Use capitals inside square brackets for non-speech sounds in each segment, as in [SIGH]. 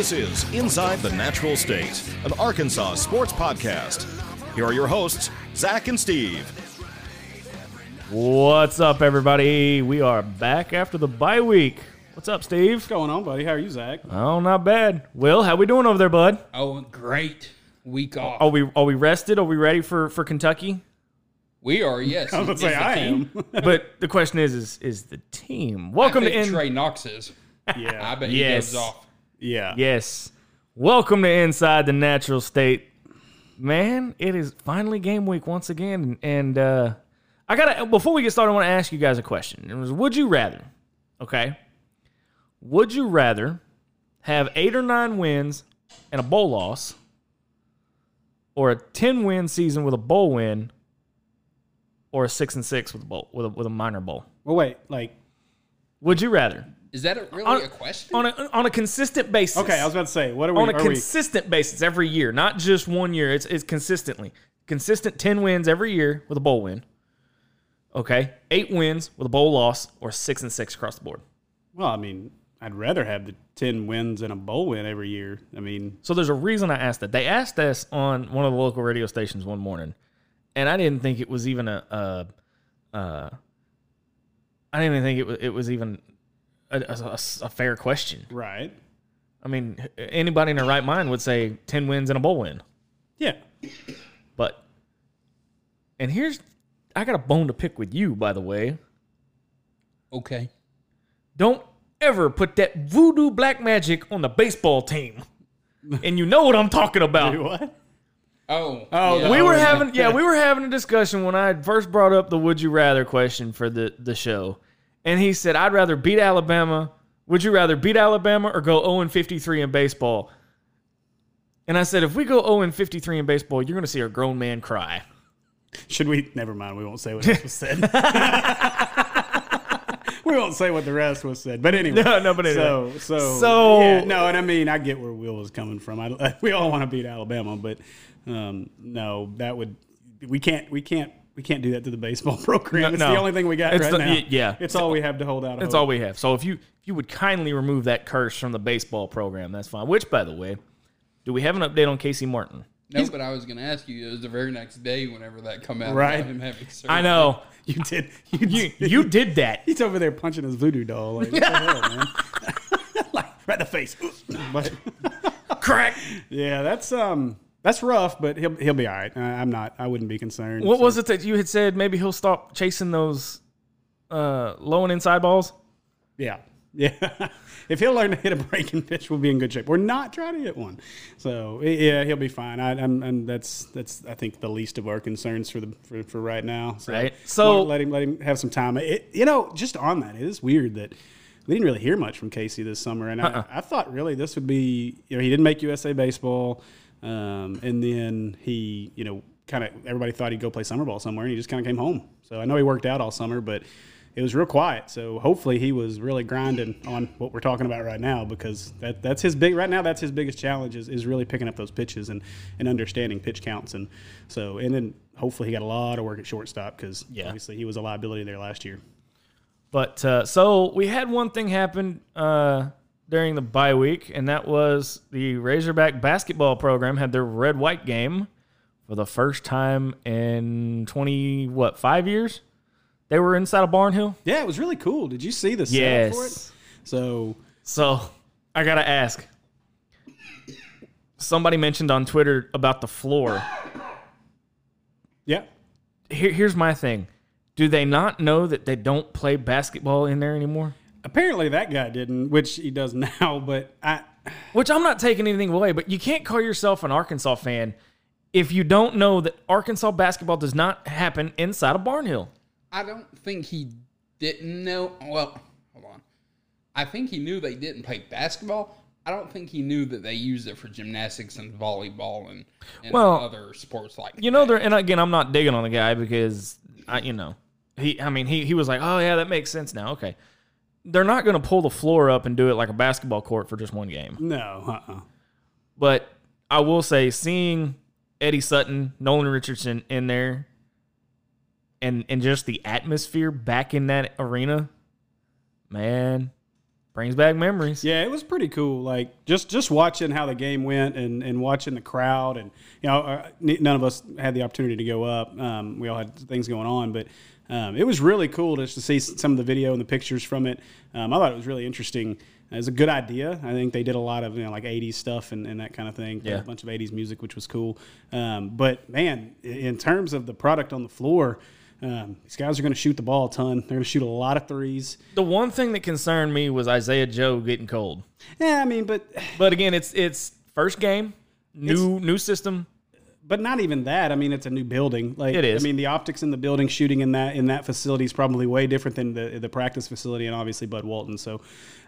This is Inside the Natural State, an Arkansas sports podcast. Here are your hosts, Zach and Steve. What's up, everybody? We are back after the bye week. What's up, Steve? What's going on, buddy? How are you, Zach? Oh, not bad. Will, how are we doing over there, bud? Oh, great week off. Are we are we rested? Are we ready for for Kentucky? We are, yes. [LAUGHS] I was gonna Is say the I team. am. [LAUGHS] but the question is, is is the team? I Welcome to in- Trey Knox is. I yeah, bet Yes. he goes off. Yeah. Yes. Welcome to Inside the Natural State. Man, it is finally game week once again. And uh, I got to, before we get started, I want to ask you guys a question. It was, would you rather, okay? Would you rather have eight or nine wins and a bowl loss or a 10 win season with a bowl win or a six and six with a bowl, with a, with a minor bowl? Well, wait, like, Would you rather? Is that a, really On- a question? On a, on a consistent basis. okay, I was about to say, what are we? on a are we consistent basis every year, not just one year. It's it's consistently consistent ten wins every year with a bowl win. Okay, eight wins with a bowl loss, or six and six across the board. well, I mean, I'd rather have the ten wins and a bowl win every year. I mean, So there's a reason I asked that. They asked us on one of the local radio stations one morning, and I didn't think it was even a. a, a I didn't even think it was it was even a, a- a fair question. right? I mean, anybody in their right mind would say ten wins and a bowl win. Yeah. But and here's I got a bone to pick with you, by the way. okay. Don't ever put that voodoo black magic on the baseball team. And you know what I'm talking about. What? Oh. Oh, yeah. We were having yeah, [LAUGHS] we were having a discussion when I first brought up the would you rather question for the the show. And he said I'd rather beat Alabama. Would you rather beat Alabama or go 0 and 53 in baseball? And I said if we go 0 and 53 in baseball, you're going to see a grown man cry. Should we? Never mind. We won't say what else was said. [LAUGHS] we won't say what the rest was said. But anyway. No, no, but anyway. So, so, So- yeah, no, and I mean, I get where Will was coming from. I, [LAUGHS] we all want to beat Alabama, but um, no, that would we can't, we can't, we can't do that to the baseball [LAUGHS] program. No, it's no. the only thing we got It's right the- now. yeah. it's all we have to hold out. On. That's all we have. So if you if you would kindly remove that curse from the baseball program, that's fine. Which, by the way, do we have an update on Casey Martin? No, but I was going to ask you. It was the very next day whenever that come out. Right. Him having surgery. I know [LAUGHS] You did. You, you did. you did that. [LAUGHS] He's over there punching his voodoo doll. Like, what the hell, man? like, right in the face. But Crack. yeah, that's um, that's rough. But he'll he'll be all right. I, I'm not. I wouldn't be concerned. What So- was it that you had said? Maybe he'll stop chasing those uh, low and inside balls. Yeah. [LAUGHS] Yeah. if he'll learn to hit a breaking pitch, we'll be in good shape. We're not trying to hit one. So yeah, he'll be fine. I, I'm, and that's that's I think the least of our concerns for the for, for right now. So, Right. So- let him let him have some time. It, you know, just on that, it is weird that we didn't really hear much from Casey this summer, and Uh-uh. I, I thought really this would be you know he didn't make USA baseball, um, and then he you know kind of everybody thought he'd go play summer ball somewhere, and he just kind of came home. So I know he worked out all summer, but it was real quiet. So hopefully he was really grinding on what we're talking about right now because that that's his big right now. That's his biggest challenge is, is really picking up those pitches and, and understanding pitch counts and so and then hopefully he got a lot of work at shortstop because Yeah. obviously he was a liability there last year. But uh, so we had one thing happen uh, during the bye week, and that was the Razorback basketball program had their red white game for the first time in twenty what five years. They were inside of Barnhill. Yeah, it was really cool. Did you see the setup for it? Yes. So So I gotta ask. Somebody mentioned on Twitter about the floor. yeah, Here, here's my thing. Do they not know that they don't play basketball in there anymore? Apparently that guy didn't, which he does [LAUGHS] now. But I Which I'm not taking anything away, but you can't call yourself an Arkansas fan if you don't know that Arkansas basketball does not happen inside of Barnhill. I don't think he didn't know. Well, hold on. I think he knew they didn't play basketball. I don't think he knew that they used it for gymnastics and volleyball and, and Well, other sports like You know, there and again, I'm not digging on the guy because I, you know, he. I mean, he he was like, oh yeah, that makes sense now. Okay, they're not going to pull the floor up and do it like a basketball court for just one game. no, uh, uh But I will say, seeing Eddie Sutton, Nolan Richardson in there, and and just the atmosphere back in that arena, man, brings back memories. Yeah, it was pretty cool. Like just just watching how the game went and, and watching the crowd and you know uh, none of us had the opportunity to go up. Um, we all had things going on, but um, it was really cool just to see some of the video and the pictures from it. Um, I thought it was really interesting. It was a good idea. I think they did a lot of you know like '80s stuff and, and that kind of thing. Yeah. a bunch of '80s music, which was cool. Um, but man, in terms of the product on the floor. Um, these guys are going to shoot the ball a ton. They're going to shoot a lot of threes. The one thing that concerned me was Isaiah Joe getting cold. Yeah, I mean, but But again, it's it's first game, new new system. But not even that. I mean, it's a new building. Like It is. I mean, the optics in the building, shooting in that in that facility is probably way different than the the practice facility, and obviously Bud Walton. So,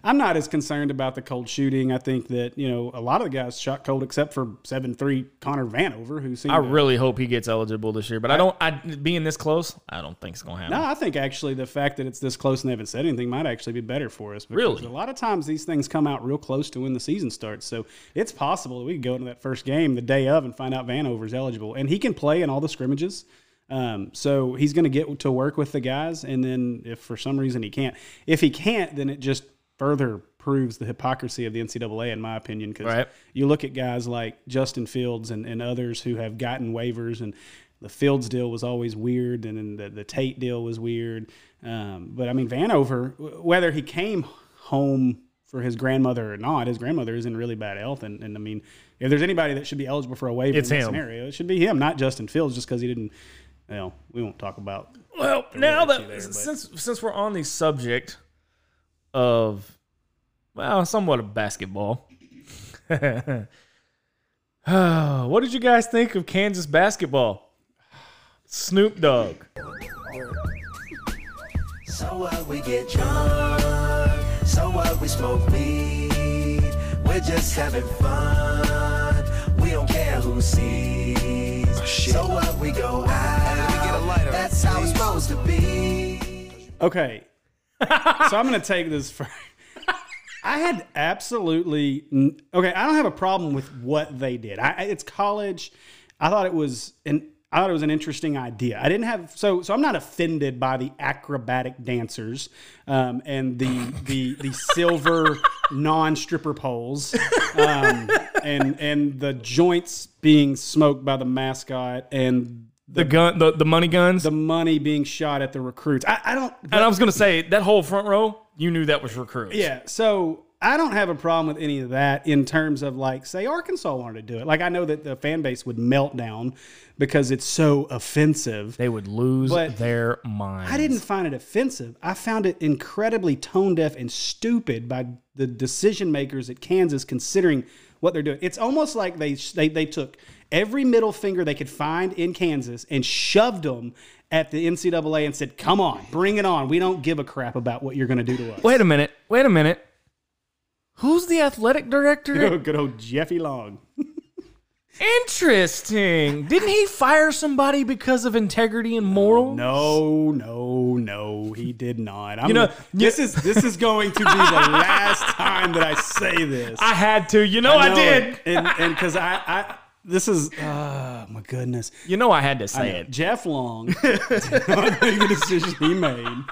I'm not as concerned about the cold shooting. I think that you know a lot of the guys shot cold, except for seven three Connor Vanover, who seemed. I to- really hope he gets eligible this year, but I don't. I being this close, I don't think it's gonna happen. no, I think actually the fact that it's this close and they haven't said anything might actually be better for us. because Really? A lot of times these things come out real close to when the season starts. So it's possible that we could go into that first game the day of and find out Vanover's eligible. And he can play in all the scrimmages. Um, so he's going to get to work with the guys. And then if for some reason he can't, if he can't, then it just further proves the hypocrisy of the NCAA, in my opinion. Because Right. you look at guys like Justin Fields and, and others who have gotten waivers and the Fields deal was always weird and then the, the Tate deal was weird. Um, but I mean, Vanover, whether he came home for his grandmother or not, his grandmother is in really bad health. And, and I mean, if there's anybody that should be eligible for a waiver It's in this him. scenario, it should be him, not Justin Fields, just because he didn't, well, we won't talk about. Well, now that there, since since we're on the subject of well, somewhat of basketball. [SIGHS] what did you guys think of Kansas basketball? Snoop Dogg. So what we get drunk, so what we smoke weed, we're just having fun. We don't care who sees. so what we go out, that's how it's supposed to be. Okay. So I'm going to take this for. [LAUGHS] I had absolutely okay. I don't have a problem with what they did. I, it's college. I thought it was an. I thought it was an interesting idea. I didn't have so so. I'm not offended by the acrobatic dancers um, and the the the silver [LAUGHS] non stripper poles um, and and the joints being smoked by the mascot and The gun, the, the money guns. the money being shot at the recruits. I, I don't. and I was gonna say that whole front row, you knew that was recruits. Yeah, so I don't have a problem with any of that in terms of like, say, Arkansas wanted to do it. Like, I know that the fan base would melt down because it's so offensive. They would lose But their mind. I didn't find it offensive. I found it incredibly tone deaf and stupid by the decision makers at Kansas considering what they're doing. It's almost like they they, they took every middle finger they could find in Kansas and shoved them at the NCAA and said, "Come on, bring it on. We don't give a crap about what you're going to do to us." Wait a minute. Wait a minute. Who's the athletic director? Good [LAUGHS] old- good old Jeffy Long. [LAUGHS] Interesting. Didn't he fire somebody because of integrity and morals? No, no, no, he did not. I'm You know, gonna- this is this is going to be the last time that I say this. [LAUGHS] I had to. You know I, know did. it. and and because I, I this is oh my goodness. You know I had to say it. Jeff Long not [LAUGHS] the decision he made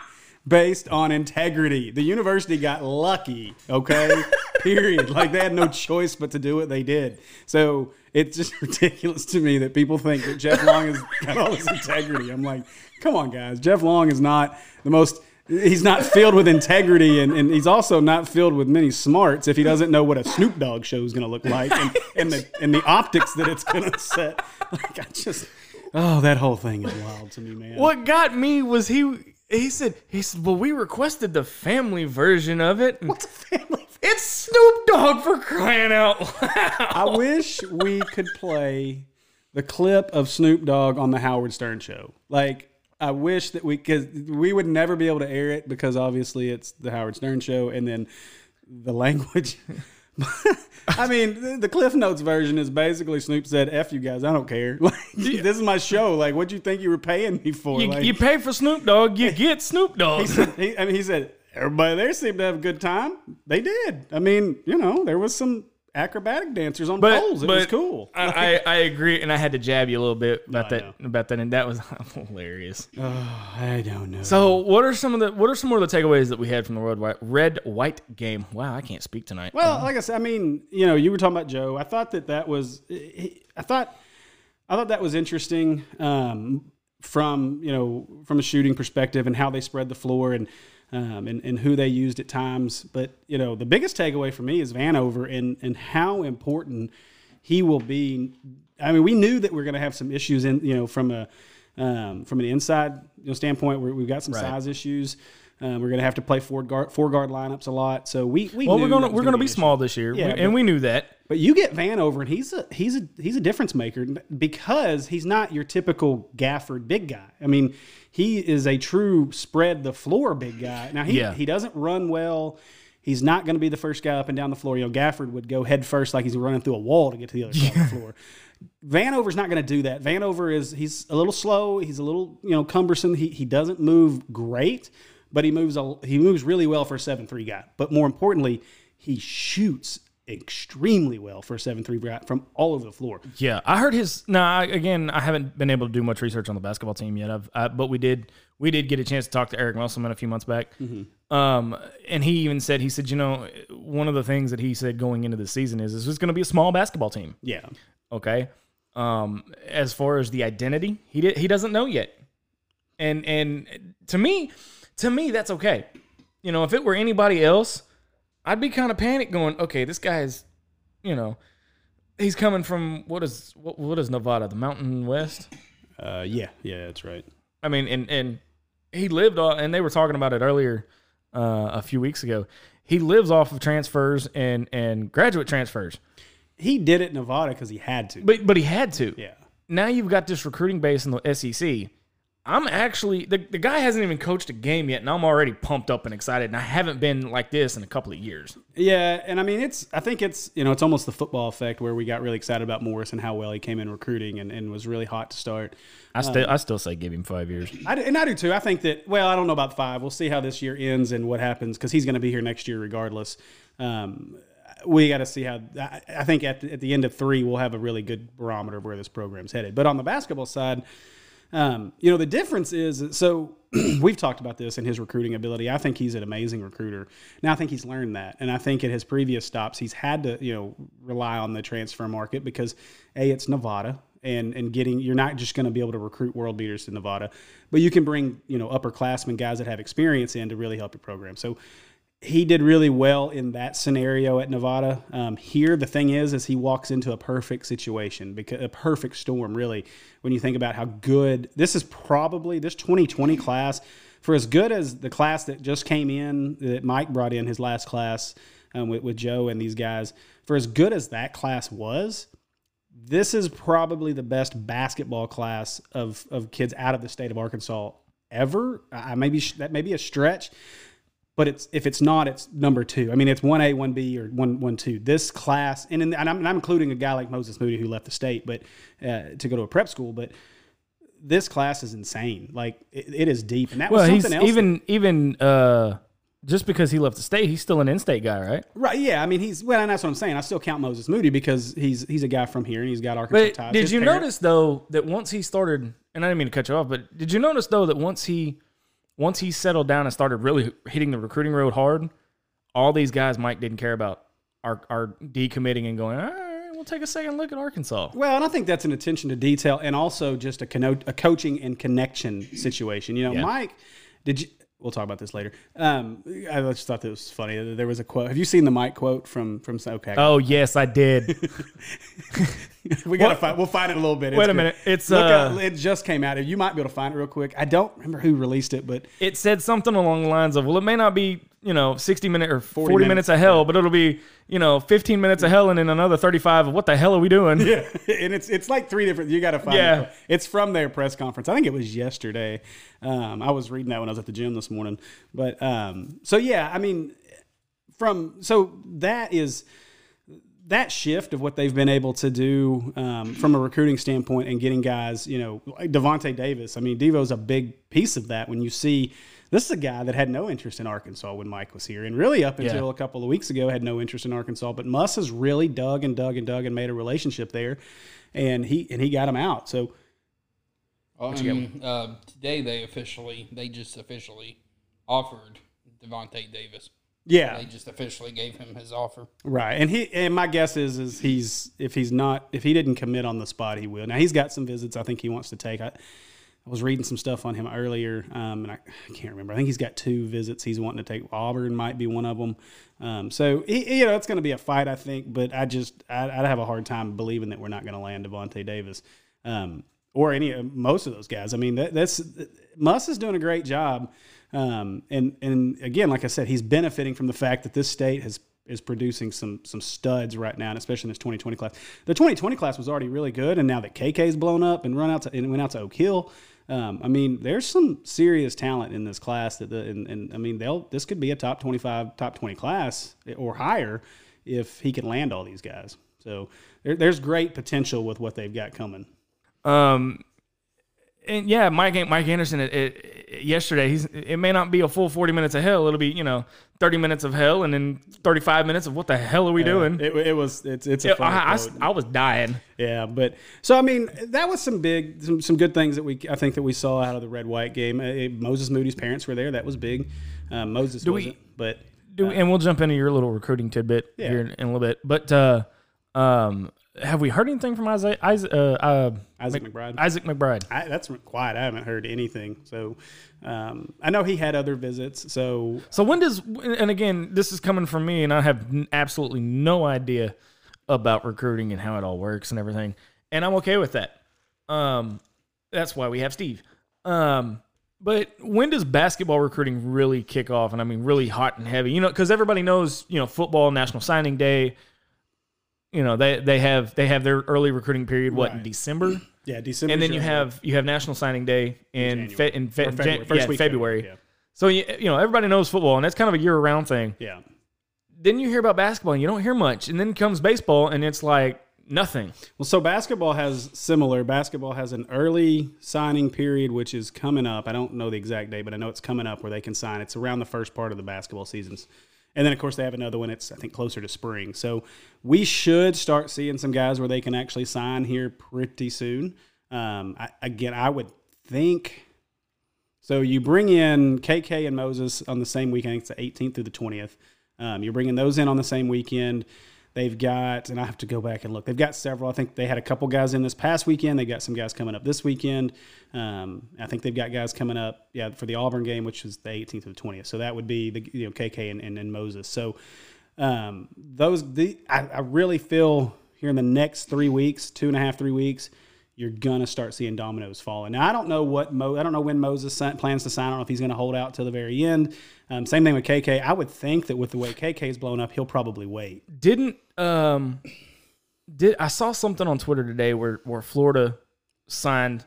based on integrity. The university got lucky, okay? [LAUGHS] Period. Like they had no choice but to do what they did. So it's just [LAUGHS] ridiculous to me that people think that Jeff Long has got all this integrity. I'm like, come on, guys. Jeff Long is not the most. He's not filled with integrity, and, and he's also not filled with many smarts if he doesn't know what a Snoop Dogg show is going to look like and, and the and the optics that it's going to set. Like I just, oh, that whole thing is wild to me, man. What got me was he he said he said, Well, we requested the family version of it. What's a family? It's Snoop Dogg for crying out loud. I wish we could play the clip of Snoop Dogg on the Howard Stern show. Like, I wish that we could. We would never be able to air it because obviously it's the Howard Stern show, and then the [LAUGHS] language. I mean, the- the Cliff Notes version is basically Snoop said, "F you guys, I don't care. [LAUGHS] Like, this is my show. Like, what do you think you were paying me for? You, like, you pay for Snoop Dogg, you [LAUGHS] get Snoop Dogg. he said, he, I mean, he said everybody there seemed to have a good time. They did. I mean, you know, there was some acrobatic dancers on But, poles. It was cool. I, I, I agree, and I had to jab you a little bit about I that about that, and that was [LAUGHS] hilarious. [SIGHS] I don't know. So, what are some of the what are some more of the takeaways that we had from the red white, red white game? Wow, I can't speak tonight. Well, like I said, I mean, you know, you were talking about Joe. I thought that that was, I thought, I thought that was interesting um, from you know from a shooting perspective and how they spread the floor and um, and and who they used at times. But you know, the biggest takeaway for me is Vanover and and how important he will be. I mean, we knew that we are going to have some issues in you know from a um, from an inside you know, standpoint where we've got some Right. size issues. Um, we're going to have to play four guard four guard lineups a lot. So we we well, we're gonna we're gonna be be small this year, Yeah, we- and we knew that. But you get Vanover, and he's a he's a he's a difference maker because he's not your typical Gafford big guy. I mean, he is a true spread the floor big guy. Now he Yeah. he doesn't run well. He's not going to be the first guy up and down the floor. You know, Gafford would go head first like he's running through a wall to get to the other side of the [LAUGHS] floor. Vanover's not going to do that. Vanover is he's a little slow. He's a little you know cumbersome. He he doesn't move great, but he moves a, he moves really well for a seven three guy. But more importantly, he shoots extremely well for a seven three from all over the floor. Yeah, I heard his. No, I again, I haven't been able to do much research on the basketball team yet. I've, I, but we did, we did get a chance to talk to Eric Musselman a few months back. Um, and he even said, he said, you know, one of the things that he said going into the season is this is going to be a small basketball team. Yeah, Okay. Um, as far as the identity, he did, he doesn't know yet. And and to me, to me, that's okay. You know, if it were anybody else, I'd be kind of panicked going, okay, this guy's, you know, he's coming from what is what, what is Nevada, the Mountain West? uh, yeah, yeah, that's right. I mean, and and he lived off, and they were talking about it earlier uh, a few weeks ago. He lives off of transfers and and graduate transfers, He did it in Nevada because he had to. but but he had to. yeah, now you've got this recruiting base in the SEC. I'm actually the, the guy hasn't even coached a game yet, and I'm already pumped up and excited. And I haven't been like this in a couple of years. yeah, and I mean it's I think it's you know it's almost the football effect where we got really excited about Morris and how well he came in recruiting and, and was really hot to start. I still I still say give him five years. I and I do too. I think that. Well, I don't know about five. We'll see how this year ends and what happens because he's going to be here next year regardless. Um, we got to see how. I, I think at the, at the end of three, we'll have a really good barometer of where this program's headed. But on the basketball side, um, you know, the difference is so [CLEARS THROAT] we've talked about this in his recruiting ability. I think he's an amazing recruiter. Now I think he's learned that, and I think at his previous stops, he's had to you know rely on the transfer market because a it's Nevada, and and getting you're not just going to be able to recruit world beaters to Nevada, but you can bring you know upperclassmen guys that have experience in to really help your program. So he did really well in that scenario at Nevada. Um, here, the thing is, is he walks into a perfect situation, because a perfect storm, really. When you think about how good this is, probably this 2020 class, for as good as the class that just came in, that Mike brought in his last class um, with, with Joe and these guys, for as good as that class was, this is probably the best basketball class of, of kids out of the state of Arkansas ever. I maybe that may be a stretch, but it's if it's not, it's number two. I mean, it's one A, one B, or one one two. This class, and, in, and, I'm, and I'm including a guy like Moses Moody who left the state, but uh, to go to a prep school, but this class is insane. Like it, it is deep, and that Well, was he's something else. even even uh, just because he left the state, he's still an in-state guy, right? right? Yeah, I mean, he's well, and that's what I'm saying. I still count Moses Moody because he's he's a guy from here, and he's got Arkansas But ties. did His you notice though that once he started, and I didn't mean to cut you off, but did you notice though that once he once he settled down and started really hitting the recruiting road hard, all these guys Mike didn't care about are are decommitting and going, all right, we'll take a second look at Arkansas. Well, and I think that's an attention to detail and also just a, a coaching and connection situation. You know, Yeah. Mike, did you? We'll talk about this later. Um, I just thought that was funny. There was a quote. Have you seen the Mike quote from from? Okay, Oh yes, I did. [LAUGHS] we gotta find. We'll find it a little bit. Wait a good. minute. It's, Look uh, it just came out. You might be able to find it real quick. I don't remember who released it, but it said something along the lines of, well, it may not be, you know, 60 minute or 40, minutes, minutes, of hell, but it'll be, you know, 15 minutes of hell and then another 35 of what the hell are we doing? [LAUGHS] yeah, and it's it's like three different. You got to find. Yeah. it. It's from their press conference. I think it was yesterday. Um, I was reading that when I was at the gym this morning. But um, so yeah, I mean, from so that is that shift of what they've been able to do um, from a recruiting standpoint and getting guys, you know, like Davonte Davis. I mean, Devo's a big piece of that. When you see This is a guy that had no interest in Arkansas when Mike was here, and really up until Yeah. a couple of weeks ago had no interest in Arkansas. But Muss has really dug and dug and dug and made a relationship there, and he and he got him out. So Um, uh, today they officially, they just officially offered Davonte Davis. yeah, They just officially gave him his offer. Right, and he and my guess is is he's if he's not if he didn't commit on the spot, he will. Now he's got some visits I think he wants to take. I, I was reading some stuff on him earlier, um, and I, I can't remember. I think he's got two visits he's wanting to take. Auburn might be one of them. Um, so he, you know it's going to be a fight, I think. But I just I, I'd have a hard time believing that we're not going to land Davonte Davis. Um, or any of most of those guys. I mean, that, that's Muss is doing a great job, um, and and again, like I said, he's benefiting from the fact that this state has is producing some some studs right now, and especially in this 2020 class. The 2020 class was already really good, and now that KK's blown up and run out to and went out to Oak Hill. Um, I mean, there's some serious talent in this class that the and, and I mean they'll this could be a top 25, top 20 class or higher if he can land all these guys. So there, there's great potential with what they've got coming. Um, and yeah, Mike Mike Anderson. It, it, yesterday, he's it may not be a full forty minutes of hell. It'll be you know thirty minutes of hell, and then thirty five minutes of what the hell are we doing? It, it was it's it's a Yeah, I, I. I was dying. Yeah, but so I mean, that was some big, some, some good things that we I think that we saw out of the red white game. Uh, Moses Moody's parents were there. That was big. Um, Moses we- wasn't, but Do, and we'll jump into your little recruiting tidbit Yeah. here in, in a little bit. But uh, um, have we heard anything from Isaac? Isaac, uh, uh, Isaac McBride. Isaac McBride. I, that's quiet. I haven't heard anything. So um, I know he had other visits. So So when does and again this is coming from me and I have absolutely no idea about recruiting and how it all works and everything and I'm okay with that. Um that's why we have Steve. Um but when does basketball recruiting really kick off and I mean really hot and heavy? You know cuz everybody knows, you know, football national signing day you know, they they have they have their early recruiting period what in December? yeah, December. And then you have you have national signing day in January. fe- in fe- February. Jan- yeah, week February. February, So you, you know everybody knows football, and that's kind of a year-round thing. yeah. Then you hear about basketball, and you don't hear much, and then comes baseball, and it's like nothing. Well, so basketball has similar. Basketball has an early signing period, which is coming up. I don't know the exact date, but I know it's coming up where they can sign. It's around the first part of the basketball seasons. And then, of course, they have another one. It's, I think, closer to spring. So we should start seeing some guys where they can actually sign here pretty soon. Um, I, again, I would think. So you bring in KK and Moses on the same weekend. It's the 18th through the 20th. Um, you're bringing those in on the same weekend. They've got, and I have to go back and look. They've got several. I think they had a couple guys in this past weekend. They got some guys coming up this weekend. Um, I think they've got guys coming up, yeah, for the Auburn game, which is the 18th or the 20th. So that would be the you know KK and, and, and Moses. So um, those, the I, I really feel here in the next three weeks, two and a half, three weeks, you're gonna start seeing dominoes falling. Now I don't know what Mo, I don't know when Moses plans to sign. I don't know if he's gonna hold out till the very end. Um, same thing with KK. I would think that with the way KK is blown up, he'll probably wait. Didn't um, did I saw something on Twitter today where where Florida signed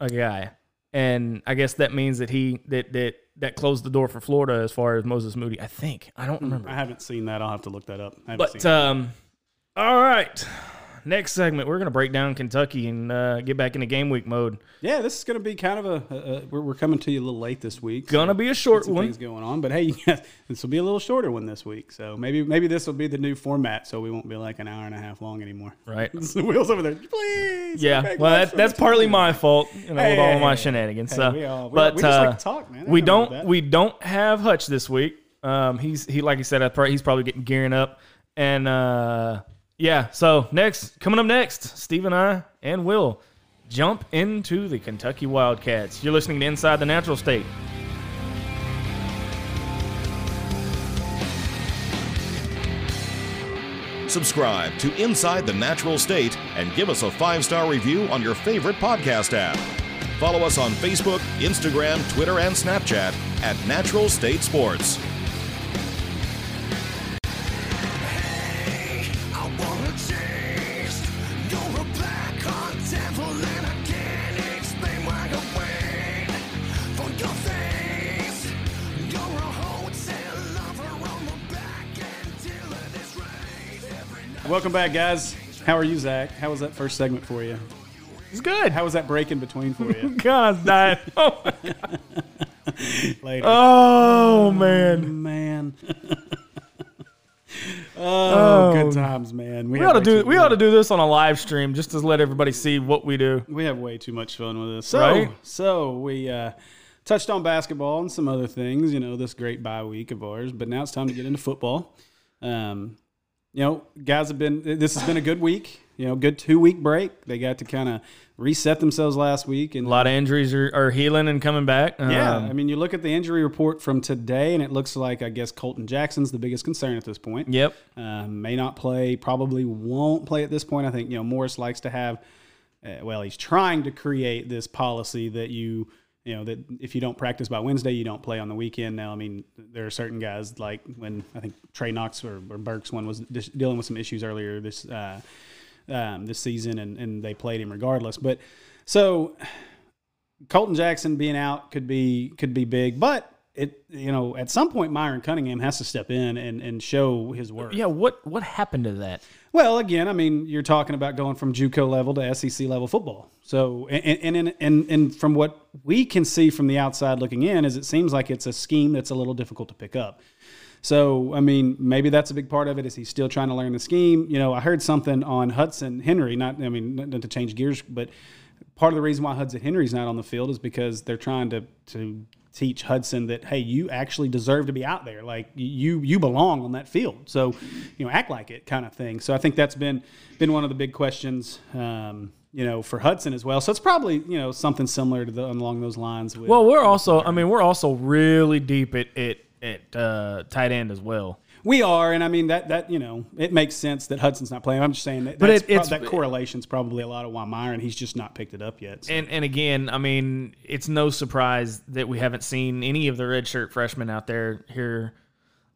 a guy, and I guess that means that he that that that closed the door for Florida as far as Moses Moody. I think I don't remember. I haven't seen that. I'll have to look that up. I haven't But um, all right. Next segment, we're gonna break down Kentucky and uh, get back into game week mode. yeah, this is going to be kind of a. a, a we're, we're coming to you a little late this week. so Gonna be a short some one. things going on, but hey, [LAUGHS] this will be a little shorter one this week. So maybe maybe this will be the new format, so we won't be like an hour and a half long anymore. Right. [LAUGHS] the wheels over there, please. Yeah, well, that, that's partly my fault, you know, with all my shenanigans. hey, so, we all- we- but we just uh, like to talk, man. We nothing wrong with don't we don't have Hutch this week. Um, he's he like he said, I he's probably getting gearing up, and uh, yeah. So next, coming up next, Steve and I and Will jump into the Kentucky Wildcats. You're listening to Inside the Natural State. Subscribe to Inside the Natural State and give us a five star review on your favorite podcast app. Follow us on Facebook, Instagram, Twitter, and Snapchat at Natural State Sports. Welcome back, guys. How are you, Zach? How was that first segment for you? It's good. How was that break in between for you? [LAUGHS] God, I. [LAUGHS] Oh, my- Later. Oh man, man. [LAUGHS] oh, good times, man. we have ought to do we ought to do this on a live stream just to let everybody see what we do. We have way too much fun with this. So, Right? so we uh, touched on basketball and some other things, you know, this great bye week of ours. But now it's time to get into football. Um, you know, guys have been. This has been a good week. You know, good two week break. They got to kind of reset themselves last week, and A lot of injuries are, are healing and coming back. yeah, Um, I mean, you look at the injury report from today, and it looks like I guess Colton Jackson's the biggest concern at this point. Yep. Um, may not play, probably won't play at this point. I think you know Morris likes to have. Uh, well, he's trying to create this policy that you you know that if you don't practice by Wednesday, you don't play on the weekend. Now, I mean, there are certain guys like when I think Trey Knox or, or Burks one was dealing with some issues earlier this uh, um, this season, and, and they played him regardless. But so Colton Jackson being out could be could be big, but it you know at some point Myron Cunningham has to step in and, and show his work. yeah. What what happened to that? Well, again, I mean, you're talking about going from JUCO level to SEC level football. So, and and and and from what we can see from the outside looking in, is it seems like it's a scheme that's a little difficult to pick up. So, I mean, maybe that's a big part of it. Is he's still trying to learn the scheme? You know, I heard something on Hudson Henry. Not, I mean, not to change gears, but part of the reason why Hudson Henry's not on the field is because they're trying to to teach Hudson that hey, you actually deserve to be out there. Like you you belong on that field. So, you know, act like it kind of thing. So I think that's been been one of the big questions. Um, you know, for Hudson as well. So it's probably you know something similar to the, along those lines. With, Well, we're also I mean we're also really deep at at, at uh, tight end as well. We are, and I mean that that you know it makes sense that Hudson's not playing. I'm just saying that But that's it- it's- prob- that correlation's probably a lot of why Myron he's just not picked it up yet. So. And and again, I mean, it's no surprise that we haven't seen any of the redshirt freshmen out there here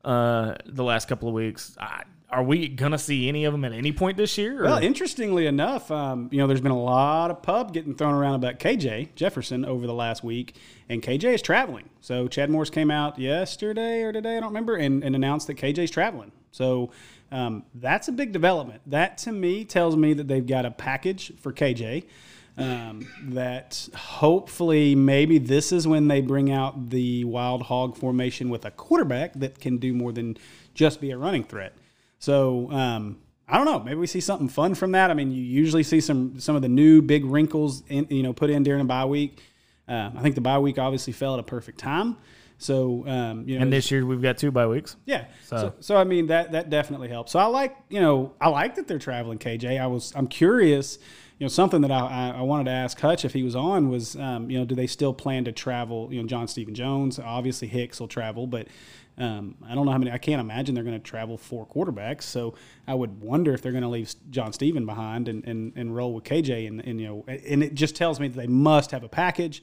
uh, the last couple of weeks. I, are we gonna see any of them at any point this year? or- Well, interestingly enough, um, you know, there's been a lot of pub getting thrown around about KJ Jefferson over the last week, and KJ is traveling. So Chad Morris came out yesterday or today, I don't remember, and, and announced that KJ's traveling. So um, that's a big development. That to me tells me that they've got a package for KJ. Um, that hopefully maybe this is when they bring out the wild hog formation with a quarterback that can do more than just be a running threat. So um, I don't know. Maybe we see something fun from that. I mean, you usually see some some of the new big wrinkles in, you know put in during a bye week. Um, I think the bye week obviously fell at a perfect time. So um, you know, and this year we've got two bye weeks. yeah. So. So- so I mean that that definitely helps. So I like you know I like that they're traveling. KJ, I was I'm curious. You know something that I, I, I wanted to ask Hutch if he was on was um, you know do they still plan to travel? You know John Stephen Jones, obviously Hicks will travel, but um, I don't know how many. I can't imagine they're going to travel four quarterbacks. So I would wonder if they're going to leave John Stephen behind and, and, and roll with KJ. And, and you know and it just tells me that they must have a package.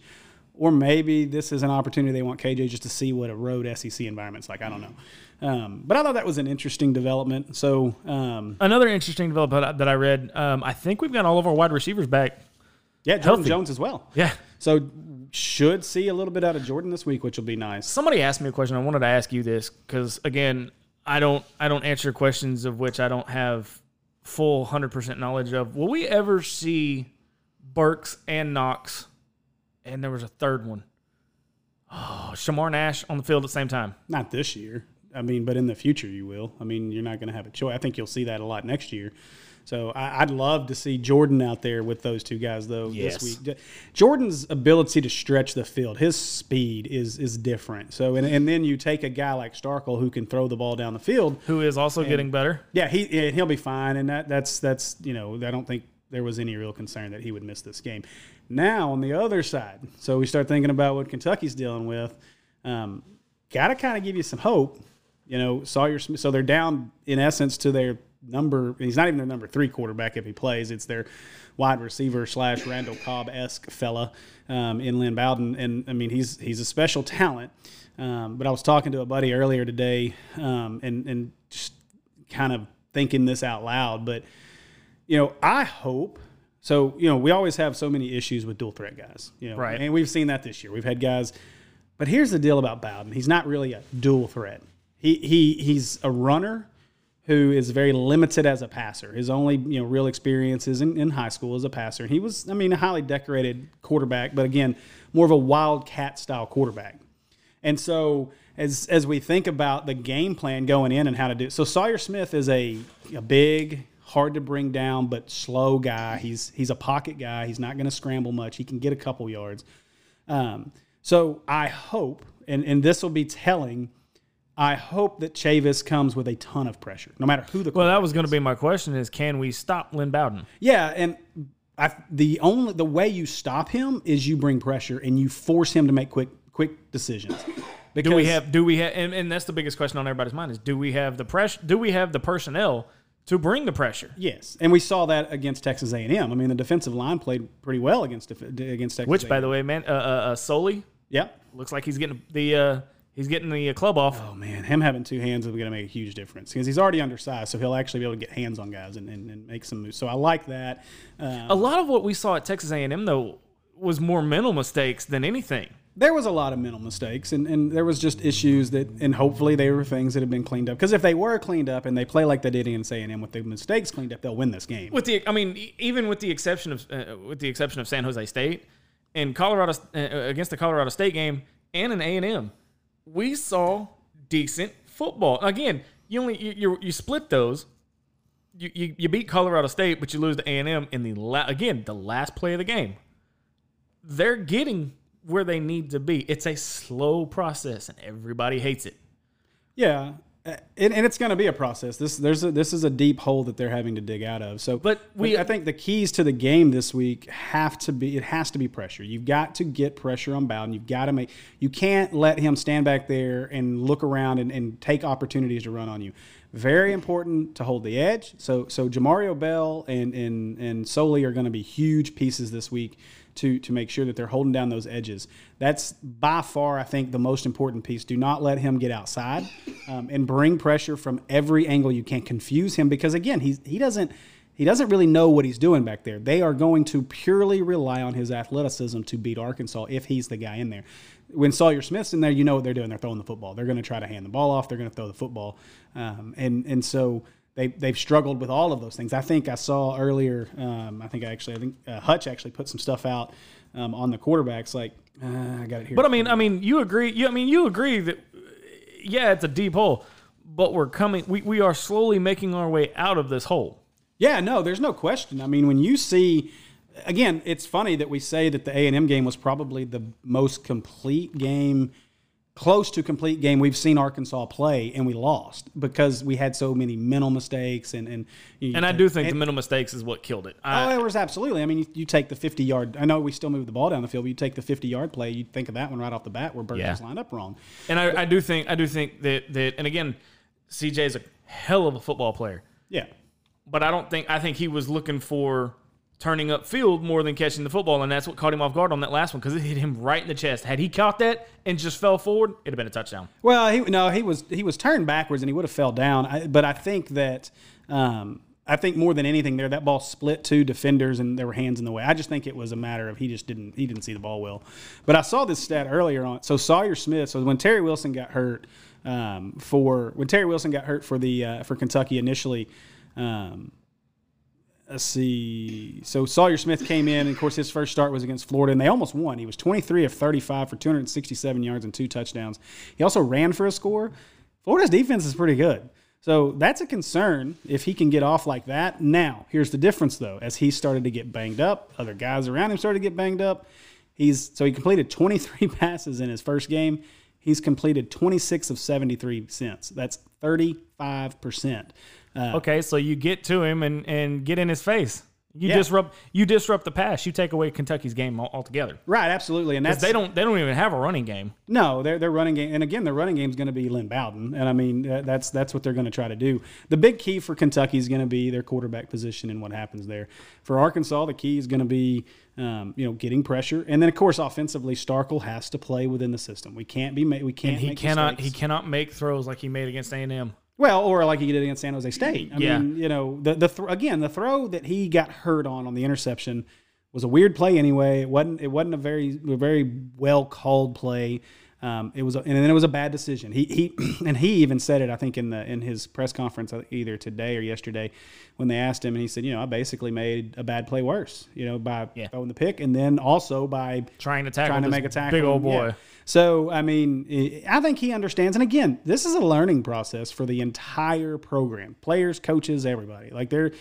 Or maybe this is an opportunity they want KJ just to see what a road SEC environment's like. I don't know. Um, but I thought that was an interesting development. So, um, Another interesting development that I read. Um, I think we've got all of our wide receivers back. yeah, Jordan Jones as well. Yeah. So, should see a little bit out of Jordan this week, which will be nice. Somebody asked me a question. I wanted to ask you this because again, I don't I don't answer questions of which I don't have full hundred percent knowledge of. Will we ever see Burks and Knox, and there was a third one? Oh, Shamar Nash on the field at the same time. Not this year. I mean, but in the future, you will. I mean, you're not going to have a choice. I think you'll see that a lot next year. So I, I'd love to see Jordan out there with those two guys, though. Yes. This week, Jordan's ability to stretch the field, his speed is is different. So and, and then you take a guy like Starkel who can throw the ball down the field. Who is also getting better? Yeah, he he'll be fine, and that that's that's you know I don't think there was any real concern that he would miss this game. Now on the other side, so we start thinking about what Kentucky's dealing with. Um, Got to kind of give you some hope. You know, Sawyer. Smith. So they're down in essence to their number. He's not even their number three quarterback if he plays. It's their wide receiver slash Randall Cobb esque fella um, in Lynn Bowden, and I mean he's he's a special talent. Um, but I was talking to a buddy earlier today, um, and and just kind of thinking this out loud. But you know, I hope. So you know, we always have so many issues with dual threat guys. You know, Right. And we've seen that this year. We've had guys. But here's the deal about Bowden. He's not really a dual threat. He he he's a runner who is very limited as a passer. His only you know real experience is in, in high school as a passer. He was I mean a highly decorated quarterback, but again more of a wildcat style quarterback. And so as as we think about the game plan going in and how to do it, so Sawyer Smith is a, a big, hard to bring down but slow guy. He's he's a pocket guy. He's not going to scramble much. He can get a couple yards. Um, so I hope, and, and this will be telling, I hope that Chavis comes with a ton of pressure, no matter who the Well, that was going to be my question: is can we stop Lynn Bowden? Yeah, and I, the only the way you stop him is you bring pressure and you force him to make quick quick decisions. Because Do we [CLEARS THROAT] have? Do we have? And, and that's the biggest question on everybody's mind: is do we have the pressure? Do we have the personnel to bring the pressure? Yes, and we saw that against Texas A&M. I mean, the defensive line played pretty well against against Texas. Which, by A&M. the way, man, uh, uh, uh Soli yeah. looks like he's getting the uh, he's getting the uh, club off. Oh man, him having two hands is going to make a huge difference because he's already undersized, so he'll actually be able to get hands on guys and, and, and make some moves. So I like that. Uh, A lot of what we saw at Texas A&M though was more mental mistakes than anything. there was a lot of mental mistakes, and, and there was just issues that, and hopefully they were things that have been cleaned up. Because if they were cleaned up and they play like they did against A&M with the mistakes cleaned up, they'll win this game. With the, I mean, even with the exception of uh, with the exception of San Jose State and Colorado uh, against the Colorado State game and an A and M, we saw decent football. Again, you only you you, you split those. You, you, you beat Colorado State, but you lose to A and M in the la- again the last play of the game. They're getting where they need to be. It's a slow process, and everybody hates it. Yeah, and, and it's going to be a process. This there's a, this is a deep hole that they're having to dig out of. So, But we- I think the keys to the game this week have to be it has to be pressure. You've got to get pressure on Bowden. You've got to make you can't let him stand back there and look around and, and take opportunities to run on you. Very important to hold the edge. So so Jamario Bell and and and Soli are going to be huge pieces this week to to make sure that they're holding down those edges. That's by far, I think, the most important piece. Do not let him get outside, um, and bring pressure from every angle you can. Confuse him because again, he's he doesn't he doesn't really know what he's doing back there. They are going to purely rely on his athleticism to beat Arkansas if he's the guy in there. When Sawyer Smith's in there, you know what they're doing. They're throwing the football. They're going to try to hand the ball off. They're going to throw the football, um, and and so they they've struggled with all of those things. I think I saw earlier. Um, I think I actually I think uh, Hutch actually put some stuff out um, on the quarterbacks. Like uh, I got it here. But I mean, I mean, you agree. You, I mean, you agree that yeah, it's a deep hole, but we're coming. We, we are slowly making our way out of this hole. Yeah, no, there's no question. I mean, when you see, again, it's funny that we say that the A and M game was probably the most complete game, close to complete game we've seen Arkansas play, and we lost because we had so many mental mistakes and and. You, And I do think the mental mistakes is what killed it. Oh, it was absolutely. I mean, you, you take the 50 yard. I know we still move the ball down the field, but you take the 50 yard play. You think of that one right off the bat where Burton's Yeah. lined up wrong. and I, I do think I do think that that and again, CJ is a hell of a football player, Yeah. but I don't think I think he was looking for turning up field more than catching the football, and that's what caught him off guard on that last one because it hit him right in the chest. Had he caught that and just fell forward, it'd have been a touchdown. Well, he no, he was he was turned backwards and he would have fell down. I, but I think that um, I think more than anything there, that ball split two defenders and there were hands in the way. I just think it was a matter of he just didn't he didn't see the ball well. But I saw this stat earlier on. So Sawyer Smith. So when Terry Wilson got hurt um, for when Terry Wilson got hurt for the uh, for Kentucky initially. Um, let's see. So Sawyer Smith came in, and of course his first start was against Florida, and they almost won. He was 23 of 35 for 267 yards and two touchdowns. He also ran for a score. Florida's defense is pretty good. So that's a concern if he can get off like that. Now, here's the difference though. As he started to get banged up, other guys around him started to get banged up. He's so he completed 23 [LAUGHS] passes in his first game. He's completed 26 of 73 since. That's 35%. Uh, Okay, so you get to him and, and get in his face. You Yeah. disrupt you disrupt the pass. You take away Kentucky's game altogether. Right, absolutely. And that's They don't they don't even have a running game. No, their their running game, and again, their running game is going to be Lynn Bowden, and I mean that's that's what they're going to try to do. The big key for Kentucky is going to be their quarterback position and what happens there. For Arkansas, the key is going to be um, you know getting pressure, and then of course offensively, Starkel has to play within the system. We can't be ma- we can't. And he cannot mistakes. he cannot make throws like he made against A and M. Well, or like he did against San Jose State. I Yeah. mean, you know, the the th- again the throw that he got hurt on on the interception was a weird play anyway. It wasn't it wasn't a very a very well called play. Um, it was, a, and then it was a bad decision. He he [CLEARS THROAT] and he even said it. I think in the in his press conference uh, either today or yesterday, when they asked him, and he said, you know, I basically made a bad play worse, you know, by Yeah. throwing the pick, and then also by Trying to tackle trying to make a tackle. big old Yeah. boy. So I mean, I think he understands. And again, this is a learning process for the entire program, players, coaches, everybody. Like they're,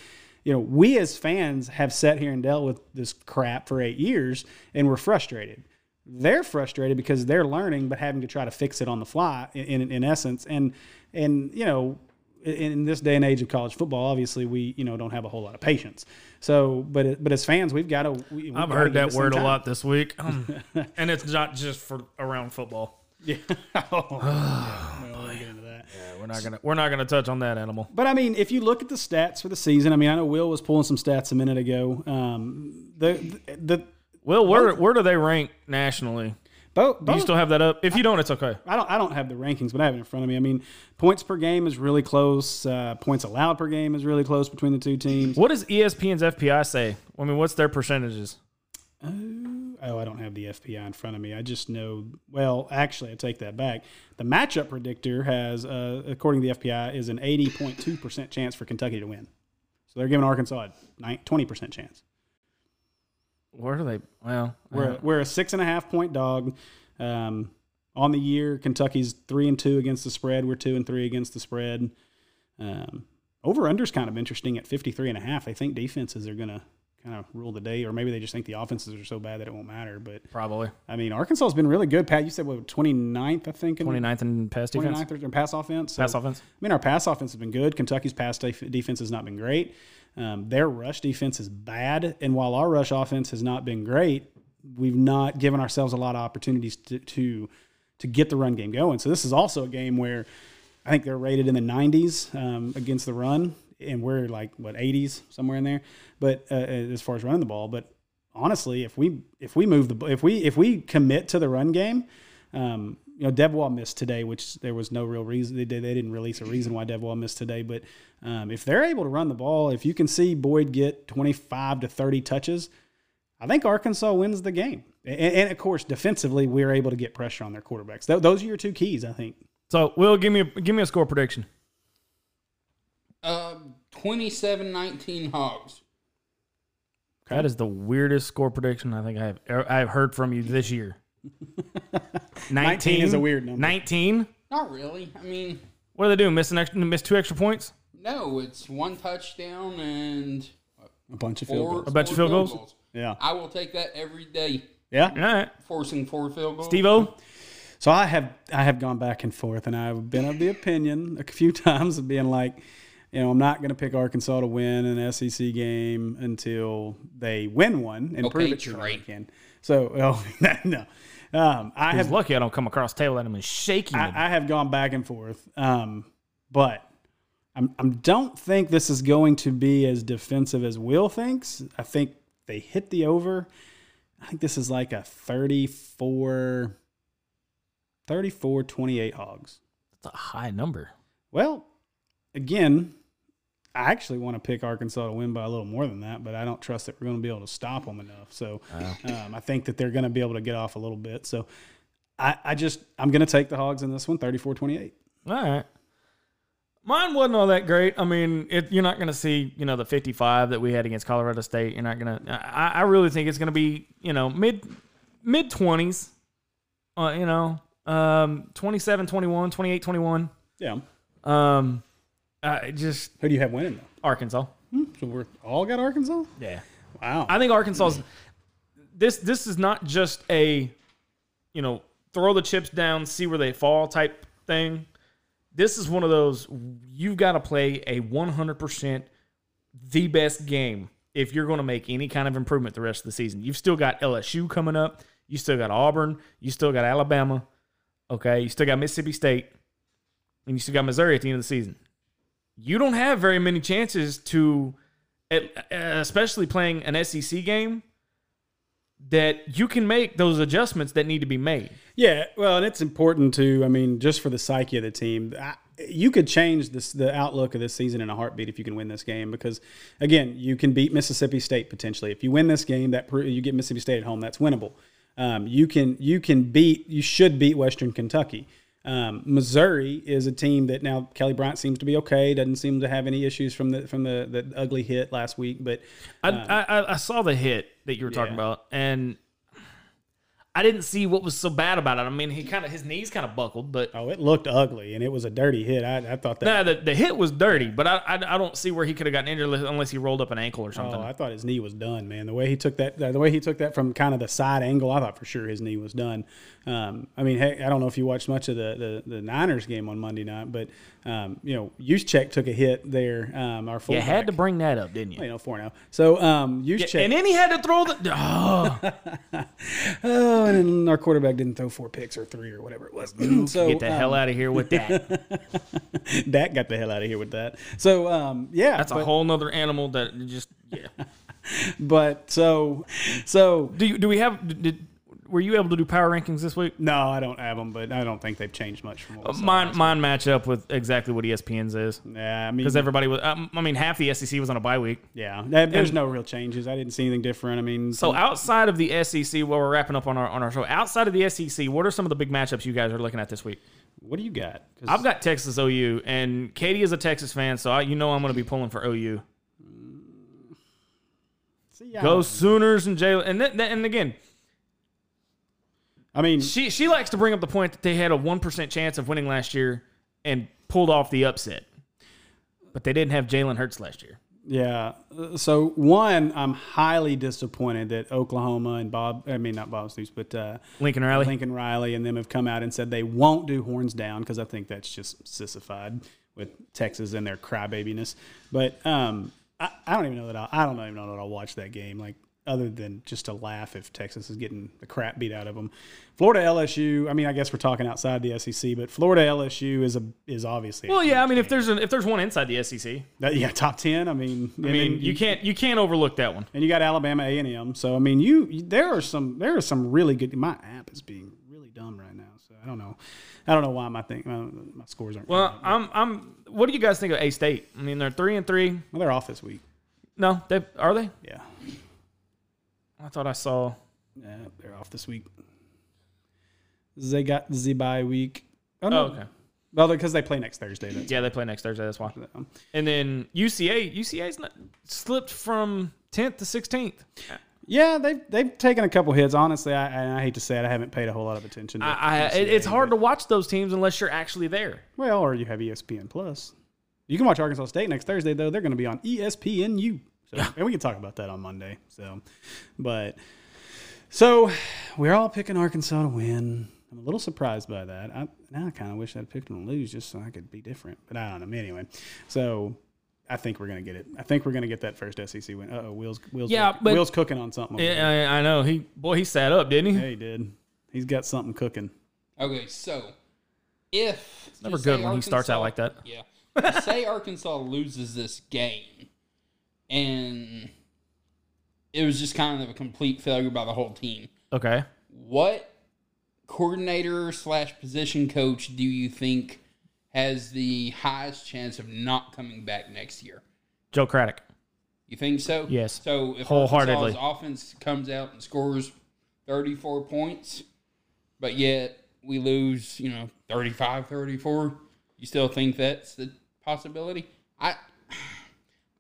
you know, we as fans have sat here and dealt with this crap for eight years, and we're frustrated. They're frustrated because they're learning, but having to try to fix it on the fly. In in, in essence, and and you know. In in this day and age of college football, obviously we you know don't have a whole lot of patience. So, but but as fans, we've got to. We, we've I've gotta heard give that word a lot this week, Um, [LAUGHS] and it's not just for around football. Yeah. [LAUGHS] oh, well, we'll get into that. [SIGHS] We're not gonna we're not gonna touch on that animal. But I mean, if you look at the stats for the season, I mean, I know Will was pulling some stats a minute ago. Um, the the Will, where where do they rank nationally? both, Do you still have that up? If you don't, it's okay. I don't I don't have the rankings, but I have it in front of me. I mean, points per game is really close. Uh, points allowed per game is really close between the two teams. What does ESPN's FPI say? I mean, what's their percentages? Oh, I don't have the FPI in front of me. I just know. Well, actually, I take that back. The matchup predictor has, uh, according to the FPI, is an eighty point two percent chance for Kentucky to win. So they're giving Arkansas a twenty percent chance. Where are they? Well, We're, we're a six and a half point dog. Um, on the year, Kentucky's three and two against the spread. We're two and three against the spread. Um, over under's kind of interesting at 53 and a half. I think defenses are going to kind of rule the day, or maybe they just think the offenses are so bad that it won't matter. But probably I mean, Arkansas has been really good. Pat, you said what 29th, I think, in 29th in pass defense, 29th or pass offense. So, pass offense. I mean, our pass offense has been good. Kentucky's pass def- defense has not been great. Um, their rush defense is bad, and while our rush offense has not been great, we've not given ourselves a lot of opportunities to to, to get the run game going. So this is also a game where I think they're rated in the 90s um, against the run, and we're like what 80s somewhere in there. But uh, as far as running the ball, but honestly, if we if we move the if we if we commit to the run game, um, you know, Devwah missed today, which there was no real reason. They, did, they didn't release a reason why Devwah missed today. But um, if they're able to run the ball, if you can see Boyd get 25 to 30 touches, I think Arkansas wins the game. And, and of course, defensively, we're able to get pressure on their quarterbacks. Th- those are your two keys, I think. So, Will, give me a, give me a score prediction. Uh, 27-19 Hogs. That is the weirdest score prediction I think I've I've heard from you this year. [LAUGHS] 19 is a weird number. 19? Not really. I mean, What are they doing? Missing extra, miss two extra points? no, it's one touchdown and A bunch of field four, goals. A bunch of four field goals? Yeah. I will take that every day, Yeah. All right. forcing four field goals. Steve O? So I have I have gone back and forth, and I've been of the opinion a few [LAUGHS] times of being like, you know, I'm not going to pick Arkansas to win an SEC game until they win one and Okay, prove it to me again. So, [LAUGHS] oh, no, um, I He's have lucky I don't come across table at him and shake him. I, I have gone back and forth, um, but I'm, I don't think this is going to be as defensive as Will thinks. I think they hit the over. I think this is like a 34, 34 28 hogs. That's a high number. Well, again, I actually want to pick Arkansas to win by a little more than that, but I don't trust that we're going to be able to stop them enough. So um, I think that they're going to be able to get off a little bit. So I, I just, I'm going to take the Hogs in this one, 34 28. All right. Mine wasn't all that great. I mean, it, you're not going to see, you know, the 55 that we had against Colorado State. You're not going to. I, I really think it's going to be, you know, mid mid 20s. Uh, you know, um, 27, 21, 28, 21. Yeah. Um, I just Who do you have winning, though? Arkansas. Hmm, so we're all got Arkansas? Yeah. Wow. I think Arkansas's this this is not just a you know throw the chips down, see where they fall type thing. This is one of those you've got to play a 100% the best game if you're going to make any kind of improvement the rest of the season. You've still got LSU coming up, you still got Auburn, you still got Alabama, okay? You still got Mississippi State, and you still got Missouri at the end of the season. You don't have very many chances to especially playing an SEC game, that you can make those adjustments that need to be made. Yeah, well, and it's important to, I mean, just for the psyche of the team. I, you could change this the outlook of this season in a heartbeat if you can win this game because, again, you can beat Mississippi State potentially. If you win this game, that you get Mississippi State at home, that's winnable. Um, you can you can beat you should beat Western Kentucky. Um, Missouri is a team that now Kelly Bryant seems to be okay. Doesn't seem to have any issues from the from the, the ugly hit last week. But I, I I saw the hit that you were talking about, and I didn't see what was so bad about it. I mean, he kind of his knees kind of buckled, but oh, it looked ugly and it was a dirty hit. I, I thought that. nah, the, the hit was dirty. But I, I I don't see where he could have gotten injured unless he rolled up an ankle or something. Oh, I thought his knee was done, man. The way he took that, the way he took that from kind of the side angle, I thought for sure his knee was done. Um, I mean, hey, I don't know if you watched much of the the, the Niners game on Monday night, but um, you know, Juszczyk took a hit there. Um, our you had to bring that up, didn't you? you know, four now. So um, Juszczyk, and then he had to throw the. Oh, oh, [LAUGHS] [LAUGHS] and then our quarterback didn't throw four picks or three or whatever it was. so get the um, hell out of here with that. [LAUGHS] Dak got the hell out of here with that. So um, yeah, That's a whole nother animal that just yeah. [LAUGHS] but so so Do you, do we have did- were you able to do power rankings this week? no, I don't have them, but I don't think they've changed much from what we saw Mine last mine match up with exactly what ESPN's is. Yeah, I mean, because everybody was. Um, I mean, half the SEC was on a bye week. Yeah, there- there's no real changes. I didn't see anything different. I mean, So outside of the SEC, while we're wrapping up on our on our show, outside of the SEC, what are some of the big matchups you guys are looking at this week? what do you got? I've got Texas OU, and Katie is a Texas fan, so I, you know I'm going to be pulling for OU. see, Go Sooners and Jalen, and th- th- and again, I mean, she she likes to bring up the point that they had a one percent chance of winning last year and pulled off the upset, but they didn't have Jalen Hurts last year. yeah. Uh, So one, I'm highly disappointed that Oklahoma and Bob, I mean not Bob Stoops, but uh, Lincoln Riley. Lincoln Riley and them have come out and said they won't do horns down because I think that's just sissified with Texas and their crybabiness. But um, I, I don't even know that I'll, I don't even know that I'll watch that game. Like other than just to laugh if Texas is getting the crap beat out of them. Florida LSU. I mean, I guess we're talking outside the SEC, but Florida LSU is a is obviously. Well, yeah, I mean, if there's an, if there's one inside the SEC, That- yeah top ten. I mean, I mean, you can't you can't overlook that one. and you got Alabama A and M. So I mean, you, you there are some there are some really good. My app is being really dumb right now, so I don't know. I don't know why my thing my, my scores aren't. Well. I'm I'm. What do you guys think of A State? I mean, they're three and three. well, they're off this week. No, they are they? Yeah, I thought I saw. yeah, they're off this week. They got the bye week. Oh no, Oh, okay. Well, because they play next Thursday. Yeah, they play next Thursday. That's why. And then UCA, UCA's not slipped from 10th to 16th. yeah, they've they've taken a couple hits. Honestly, I, I hate to say it, I haven't paid a whole lot of attention. To I, UCA, it's hard to watch those teams unless you're actually there. Well, or you have ESPN Plus. You can watch Arkansas State next Thursday, though. They're going to be on ESPNU. So, and we can talk about that on Monday. So, but so we're all picking Arkansas to win. I'm a little surprised by that. I, now I kind of wish I'd picked them to lose just so I could be different. But I don't know. Anyway, so I think we're going to get it. I think we're going to get that first SEC win. Uh oh, Will's Will's Yeah, but- Will's cooking on something. Yeah, I, I know. He boy, he sat up, didn't he? Yeah, he did. He's got something cooking. Okay, so if it's never good when he starts out like that. Yeah. Say Arkansas loses this game, and it was just kind of a complete failure by the whole team. Okay. What coordinator slash position coach do you think has the highest chance of not coming back next year? Joe Craddock. You think so? Yes. So if Wholeheartedly. Arkansas's offense comes out and scores 34 points, but yet we lose, you know, 35, 34, you still think that's the possibility?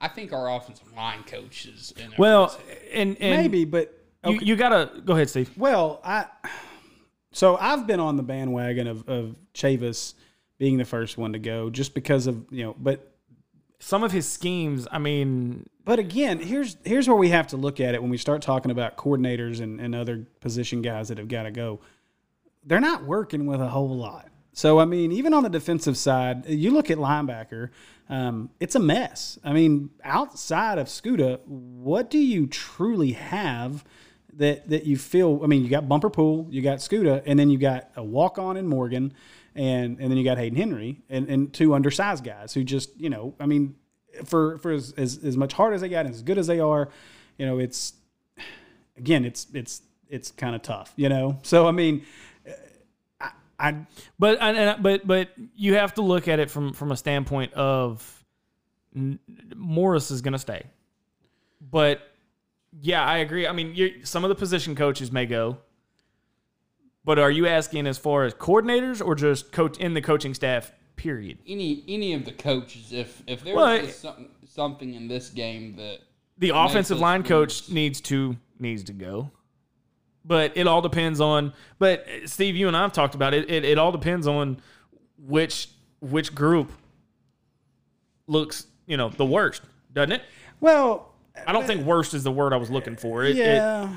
I I think our offensive line coach is in Well, and, and Maybe, but you, you gotta go ahead, Steve. Well, I so I've been on the bandwagon of of Chavis being the first one to go, just because of you know. But Some of his schemes, I mean, but again, here's here's where we have to look at it when we start talking about coordinators and, and other position guys that have got to go. They're not working with a whole lot. So I mean, even on the defensive side, you look at linebacker, um, it's a mess. I mean, outside of Scoota, what do you truly have that that you feel? I mean, you got Bumper Pool, you got Scoota, and then you got a walk on in Morgan, and and then you got Hayden Henry, and, and two undersized guys who just you know, I mean, for for as, as as much hard as they got, and as good as they are, you know, it's again, it's it's it's kind of tough, you know. So I mean, I, but and, and- but but you have to look at it from from a standpoint of Morris is going to stay, but yeah, I agree. I mean, you some of the position coaches may go. But are you asking as far as coordinators or just coach in the coaching staff? Period. Any any of the coaches, if if there's Well, just something something in this game that The offensive line coach needs to needs to go. But it all depends on. But uh, Steve, you and I've talked about it. It, it all depends on which which group looks you know the worst, doesn't it? Well, I don't think worst is the word I was looking for. It, it- yeah.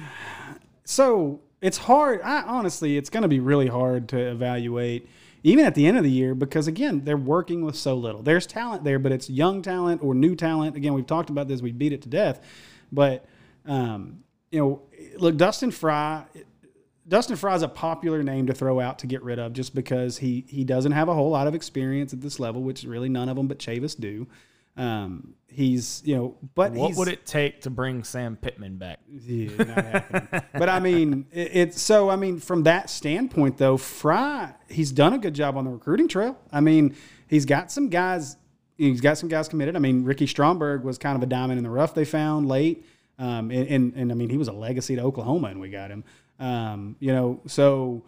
so it's hard. I honestly, it's going to be really hard to evaluate, even at the end of the year, because again, they're working with so little. There's talent there, but it's young talent or new talent. Again, we've talked about this. We beat it to death, but um, you know, look, Dustin Fry. Dustin Fry is a popular name to throw out to get rid of just because he he doesn't have a whole lot of experience at this level, which really none of them but Chavis do. Um, he's you know, but what would it take to bring Sam Pittman back? yeah, not but I mean, [LAUGHS] it, it's so. I mean, from that standpoint, though, Fry he's done a good job on the recruiting trail. I mean, he's got some guys. He's got some guys committed. I mean, Ricky Stromberg was kind of a diamond in the rough they found late, um, and, and and I mean, he was a legacy to Oklahoma, and we got him. Um, you know, so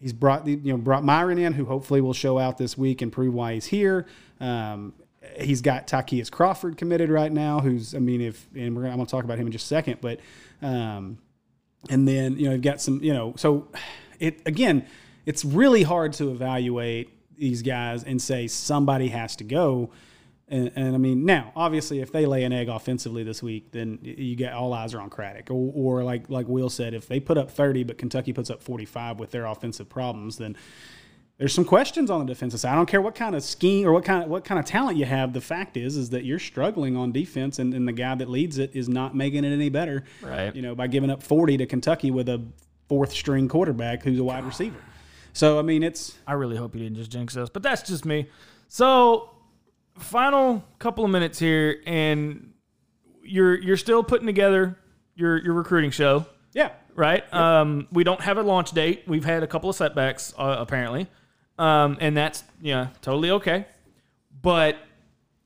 he's brought the you know brought Myron in, who hopefully will show out this week and prove why he's here. Um, he's got Tykeus Crawford committed right now, who's I mean, if and we're gonna, I'm going to talk about him in just a second, but um, and then you know you've got some you know so it again it's really hard to evaluate these guys and say somebody has to go. And, and I mean, now obviously, if they lay an egg offensively this week, then you get all eyes are on Craddock. Or, or like like Will said, if they put up thirty, but Kentucky puts up forty five with their offensive problems, then there's some questions on the defensive side. I don't care what kind of scheme or what kind of what kind of talent you have. The fact is, is that you're struggling on defense, and, and the guy that leads it is not making it any better. Right. You know, by giving up 40 to Kentucky with a fourth string quarterback who's a wide receiver. So I mean, it's I really hope you didn't just jinx us, but that's just me. So, final couple of minutes here, and you're you're still putting together your your recruiting show, yeah. right? Um, we don't have a launch date. We've had a couple of setbacks, uh, apparently, um, and that's yeah, totally okay. But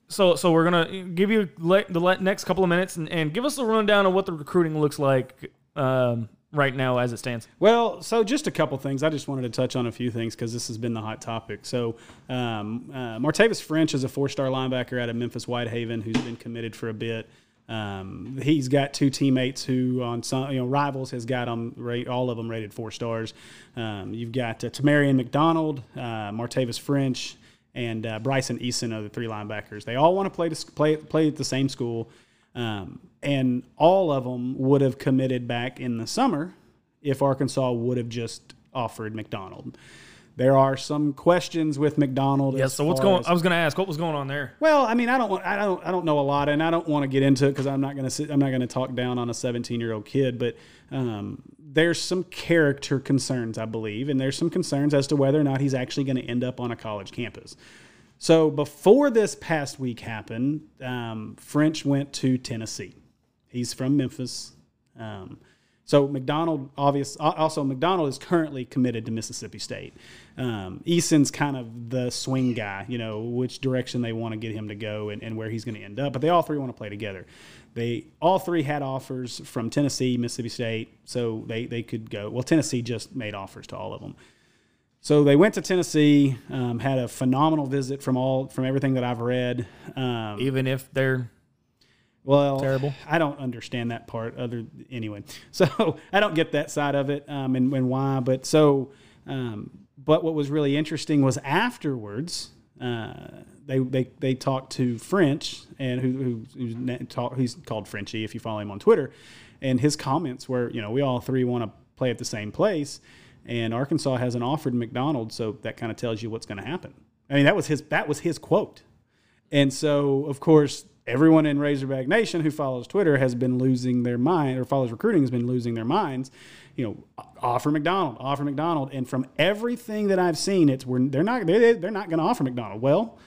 so so we're gonna give you le- the le- next couple of minutes and, and give us a rundown of what the recruiting looks like um, right now as it stands. Well, so just a couple things. I just wanted to touch on a few things because this has been the hot topic. So, um, uh, Martavis French is a four-star linebacker out of Memphis Whitehaven who's been committed for a bit. Um, he's got two teammates who, on some you know rivals, has got them all of them rated four stars. Um, you've got uh, Tamarian McDonald, uh, Martavis French, and uh, Bryson Eason are the three linebackers. They all want to play to play play at the same school. Um, and all of them would have committed back in the summer if Arkansas would have just offered McDonald. There are some questions with McDonald. Yeah. So what's going? as- I was gonna ask what was going on there. well, I mean, I don't, want, I don't, I don't know a lot, and I don't want to get into it because I'm not going to, I'm not going to talk down on a 17 year old kid. But um, there's some character concerns, I believe, and there's some concerns as to whether or not he's actually going to end up on a college campus. So before this past week happened, um, French went to Tennessee. He's from Memphis. Um, so McDonald, obvious. Also, McDonald is currently committed to Mississippi State. Um, Eason's kind of the swing guy, you know, which direction they want to get him to go and, and where he's going to end up. But they all three want to play together. They all three had offers from Tennessee, Mississippi State, so they they could go. Well, Tennessee just made offers to all of them. So they went to Tennessee, um, had a phenomenal visit from all from everything that I've read. Um, Even if they're well, Terrible. I don't understand that part. Other anyway, [LAUGHS] so I don't get that side of it um, and, and why. But so, um, but what was really interesting was afterwards. Uh, they, they they talked to French and who, who who's, na- talk, called Frenchie if you follow him on Twitter, and his comments were you know we all three want to play at the same place, and Arkansas hasn't offered McDonald, so that kind of tells you what's going to happen. I mean that was his that was his quote. And so, of course, everyone in Razorback Nation who follows Twitter has been losing their mind, or follows recruiting has been losing their minds. You know, offer McDonald, offer McDonald, and from everything that I've seen, it's we're, they're not they're, they're not going to offer McDonald. Well,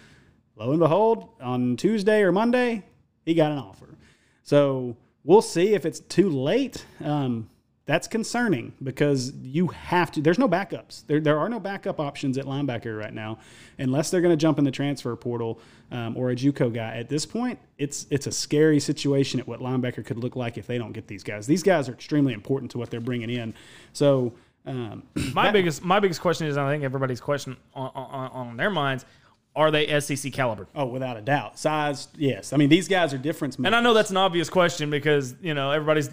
lo and behold, on Tuesday or Monday, he got an offer. So we'll see if it's too late. Um, that's concerning because you have to. There's no backups. There, there are no backup options at linebacker right now, unless they're going to jump in the transfer portal um, or a JUCO guy. At this point, it's it's a scary situation at what linebacker could look like if they don't get these guys. These guys are extremely important to what they're bringing in. So Um, [CLEARS THROAT] My biggest my biggest question is, I think everybody's question on, on, on their minds, are they SEC caliber? oh, without a doubt, size. Yes, I mean these guys are difference. And I know that's an obvious question because you know everybody's.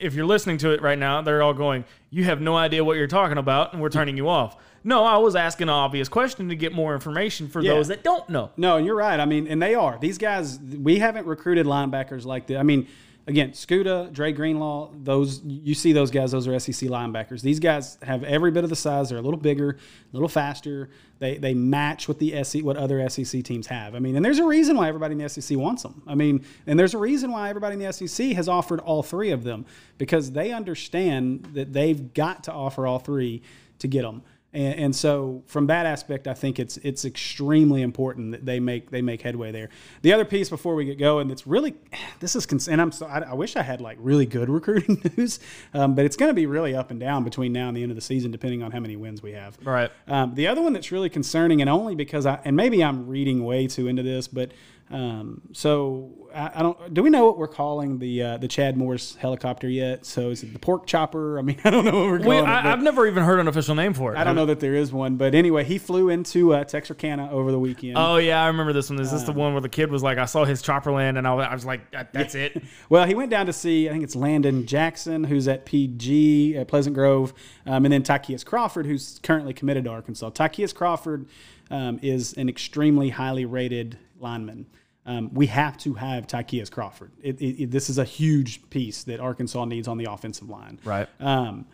If you're listening to it right now, they're all going, "You have no idea what you're talking about," and we're turning you off. No, I was asking an obvious question to get more information for Yeah. those that don't know. No, you're right. I mean, and they are. These guys, we haven't recruited linebackers like that. I mean, again, Scoota, Dre Greenlaw, those you see those guys, those are SEC linebackers. These guys have every bit of the size. They're a little bigger, a little faster. They they match what the SEC what other SEC teams have. I mean, and there's a reason why everybody in the SEC wants them. I mean, and there's a reason why everybody in the SEC has offered all three of them because they understand that they've got to offer all three to get them. And, and so, from that aspect, I think it's it's extremely important that they make they make headway there. The other piece before we get going, that's really [SIGHS] this is cons- and I'm so, I, I wish I had like really good [LAUGHS] recruiting news, um, but it's going to be really up and down between now and the end of the season, depending on how many wins we have. Right. Um, the other one that's really concerning, and only because I and maybe I'm reading way too into this, but um, so I, I don't. Do we know what we're calling the uh, the Chad Morris helicopter yet? So is it the pork chopper? I mean, [LAUGHS] I don't know what we're calling We, it. I, I've never even heard an official name for it. I don't know that there is one, but anyway, he flew into uh, Texarkana over the weekend. Oh yeah, I remember this one. Is this the one where the kid was like, I saw his chopper land, and I was, I was like, "That- [LAUGHS] that's it. [LAUGHS] Well, he went down to see, I think it's Landon Jackson, who's at PG at Pleasant Grove, um, and then Tykeus Crawford, who's currently committed to Arkansas. Tykeus Crawford um, is an extremely highly rated lineman. Um, we have to have Tykeus Crawford. It, it, it- this is a huge piece that Arkansas needs on the offensive line. Right. Um,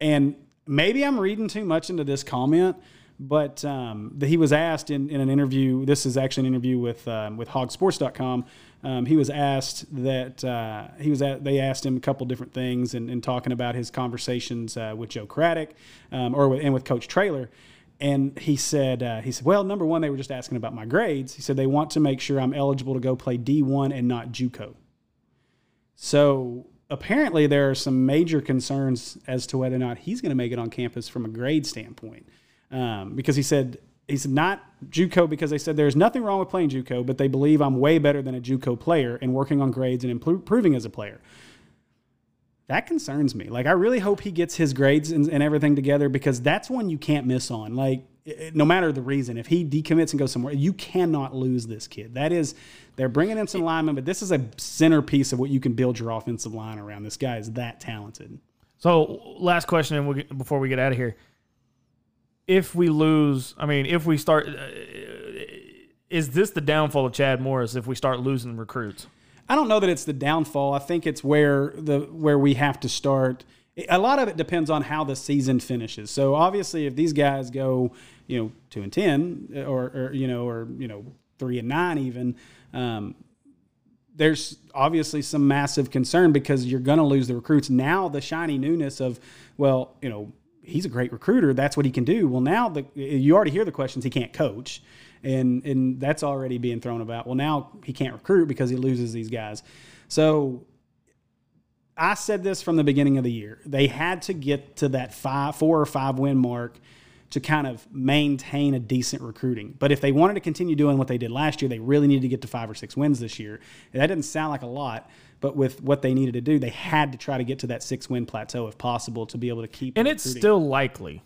and maybe I'm reading too much into this comment, but um, that he was asked in, in an interview. This is actually an interview with um, with HogSports.com. Um, he was asked that uh, he was at, they asked him a couple different things and, and talking about his conversations uh, with Joe Craddock um, or with, and with Coach Traylor. And he said, uh, he said, well, number one, they were just asking about my grades. He said they want to make sure I'm eligible to go play D1 and not JUCO. So apparently, there are some major concerns as to whether or not he's going to make it on campus from a grade standpoint. Um, because he said he's not JUCO because they said there's nothing wrong with playing JUCO, but they believe I'm way better than a JUCO player and working on grades and improving as a player. That concerns me. Like, I really hope he gets his grades and, and everything together because that's one you can't miss on. Like, it- no matter the reason, if he decommits and goes somewhere, you cannot lose this kid. That is, they're bringing in some linemen, but this is a centerpiece of what you can build your offensive line around. This guy is that talented. So, last question, before we get out of here, if we lose, I mean, if we start, uh, is this the downfall of Chad Morris if we start losing recruits? I don't know that it's the downfall. I think it's where the where we have to start. A lot of it depends on how the season finishes. So obviously, if these guys go, you know, two and ten, or, or you know, or you know, three and nine, even, um, there's obviously some massive concern because you're going to lose the recruits. Now the shiny newness of, well, you know, he's a great recruiter. That's what he can do. Well, now the you already hear the questions. He can't coach, and and that's already being thrown about. Well, now he can't recruit because he loses these guys. So I said this from the beginning of the year. They had to get to that five, four or five win mark to kind of maintain a decent recruiting. But if they wanted to continue doing what they did last year, they really needed to get to five or six wins this year. And that doesn't sound like a lot, but with what they needed to do, they had to try to get to that six win plateau if possible to be able to keep. And it's still likely.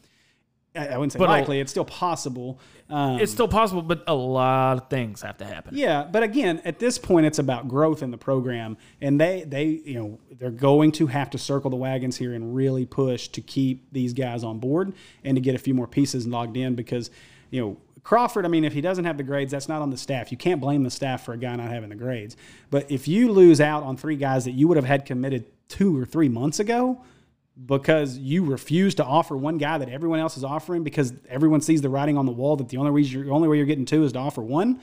I wouldn't say but likely. It's still possible. Um, It's still possible, but a lot of things have to happen. Yeah, but again, at this point, it's about growth in the program, and they they you know they're going to have to circle the wagons here and really push to keep these guys on board and to get a few more pieces logged in because you know. Crawford, I mean, if he doesn't have the grades, that's not on the staff. You can't blame the staff for a guy not having the grades. But if you lose out on three guys that you would have had committed two or three months ago, because you refuse to offer one guy that everyone else is offering because everyone sees the writing on the wall that the only reason the only way you're getting two is to offer one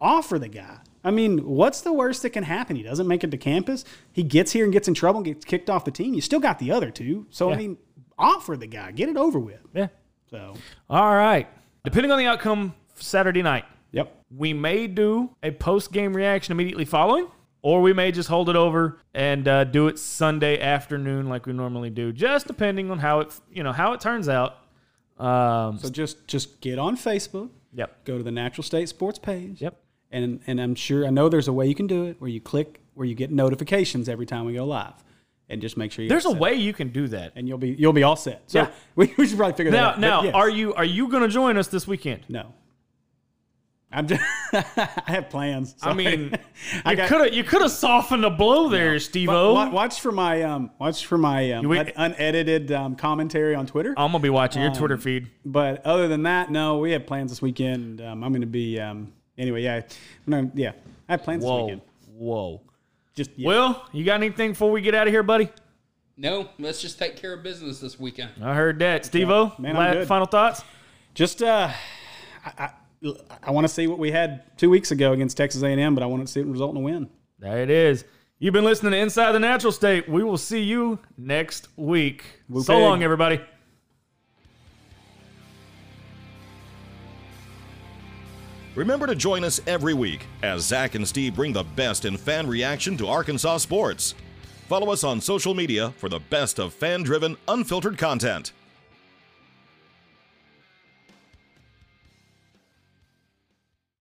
offer the guy. I mean what's the worst that can happen? He doesn't make it to campus. He gets here and gets in trouble and gets kicked off the team. You still got the other two. So i mean offer the guy. Get it over with. Yeah. so. All right. Depending on the outcome Saturday night, yep. we may do a post game reaction immediately following, or we may just hold it over and uh, do it Sunday afternoon like we normally do, just depending on how it you know how it turns out. Um, so just just get on facebook yep. go to the natural state sports page Yep. and and i'm sure i know there's a way you can do it where you click where you get notifications every time we go live and just make sure you. There's a way you can do that. and you'll be you'll be all set. So Yeah. [LAUGHS] we, we should probably figure Now, that out. now, yes. are you are you going to join us this weekend? No. I'm just. [LAUGHS] I have plans. I Sorry. mean, [LAUGHS] I you got- could have you could have softened the blow there, Steve-O. Wa- wa- Watch for my um, watch for my um, We- unedited um, commentary on Twitter. I'm gonna be watching your Um, Twitter feed. But other than that, no, we have plans this weekend. Um, I'm going to be um, anyway. Yeah, I'm gonna, yeah, I have plans this Whoa, weekend. whoa. Just yeah. Will, you got anything before we get out of here, buddy? No, let's just take care of business this weekend. I heard that, Steve-O. Man, I'm good. final thoughts. just uh, I, I, I want to see what we had two weeks ago against Texas A&M, but I want to see it result in a win. There it is. You've been listening to Inside the Natural State. We will see you next week. Woo so pig. long, everybody. Remember to join us every week as Zach and Steve bring the best in fan reaction to Arkansas sports. Follow us on social media for the best of fan driven, unfiltered content.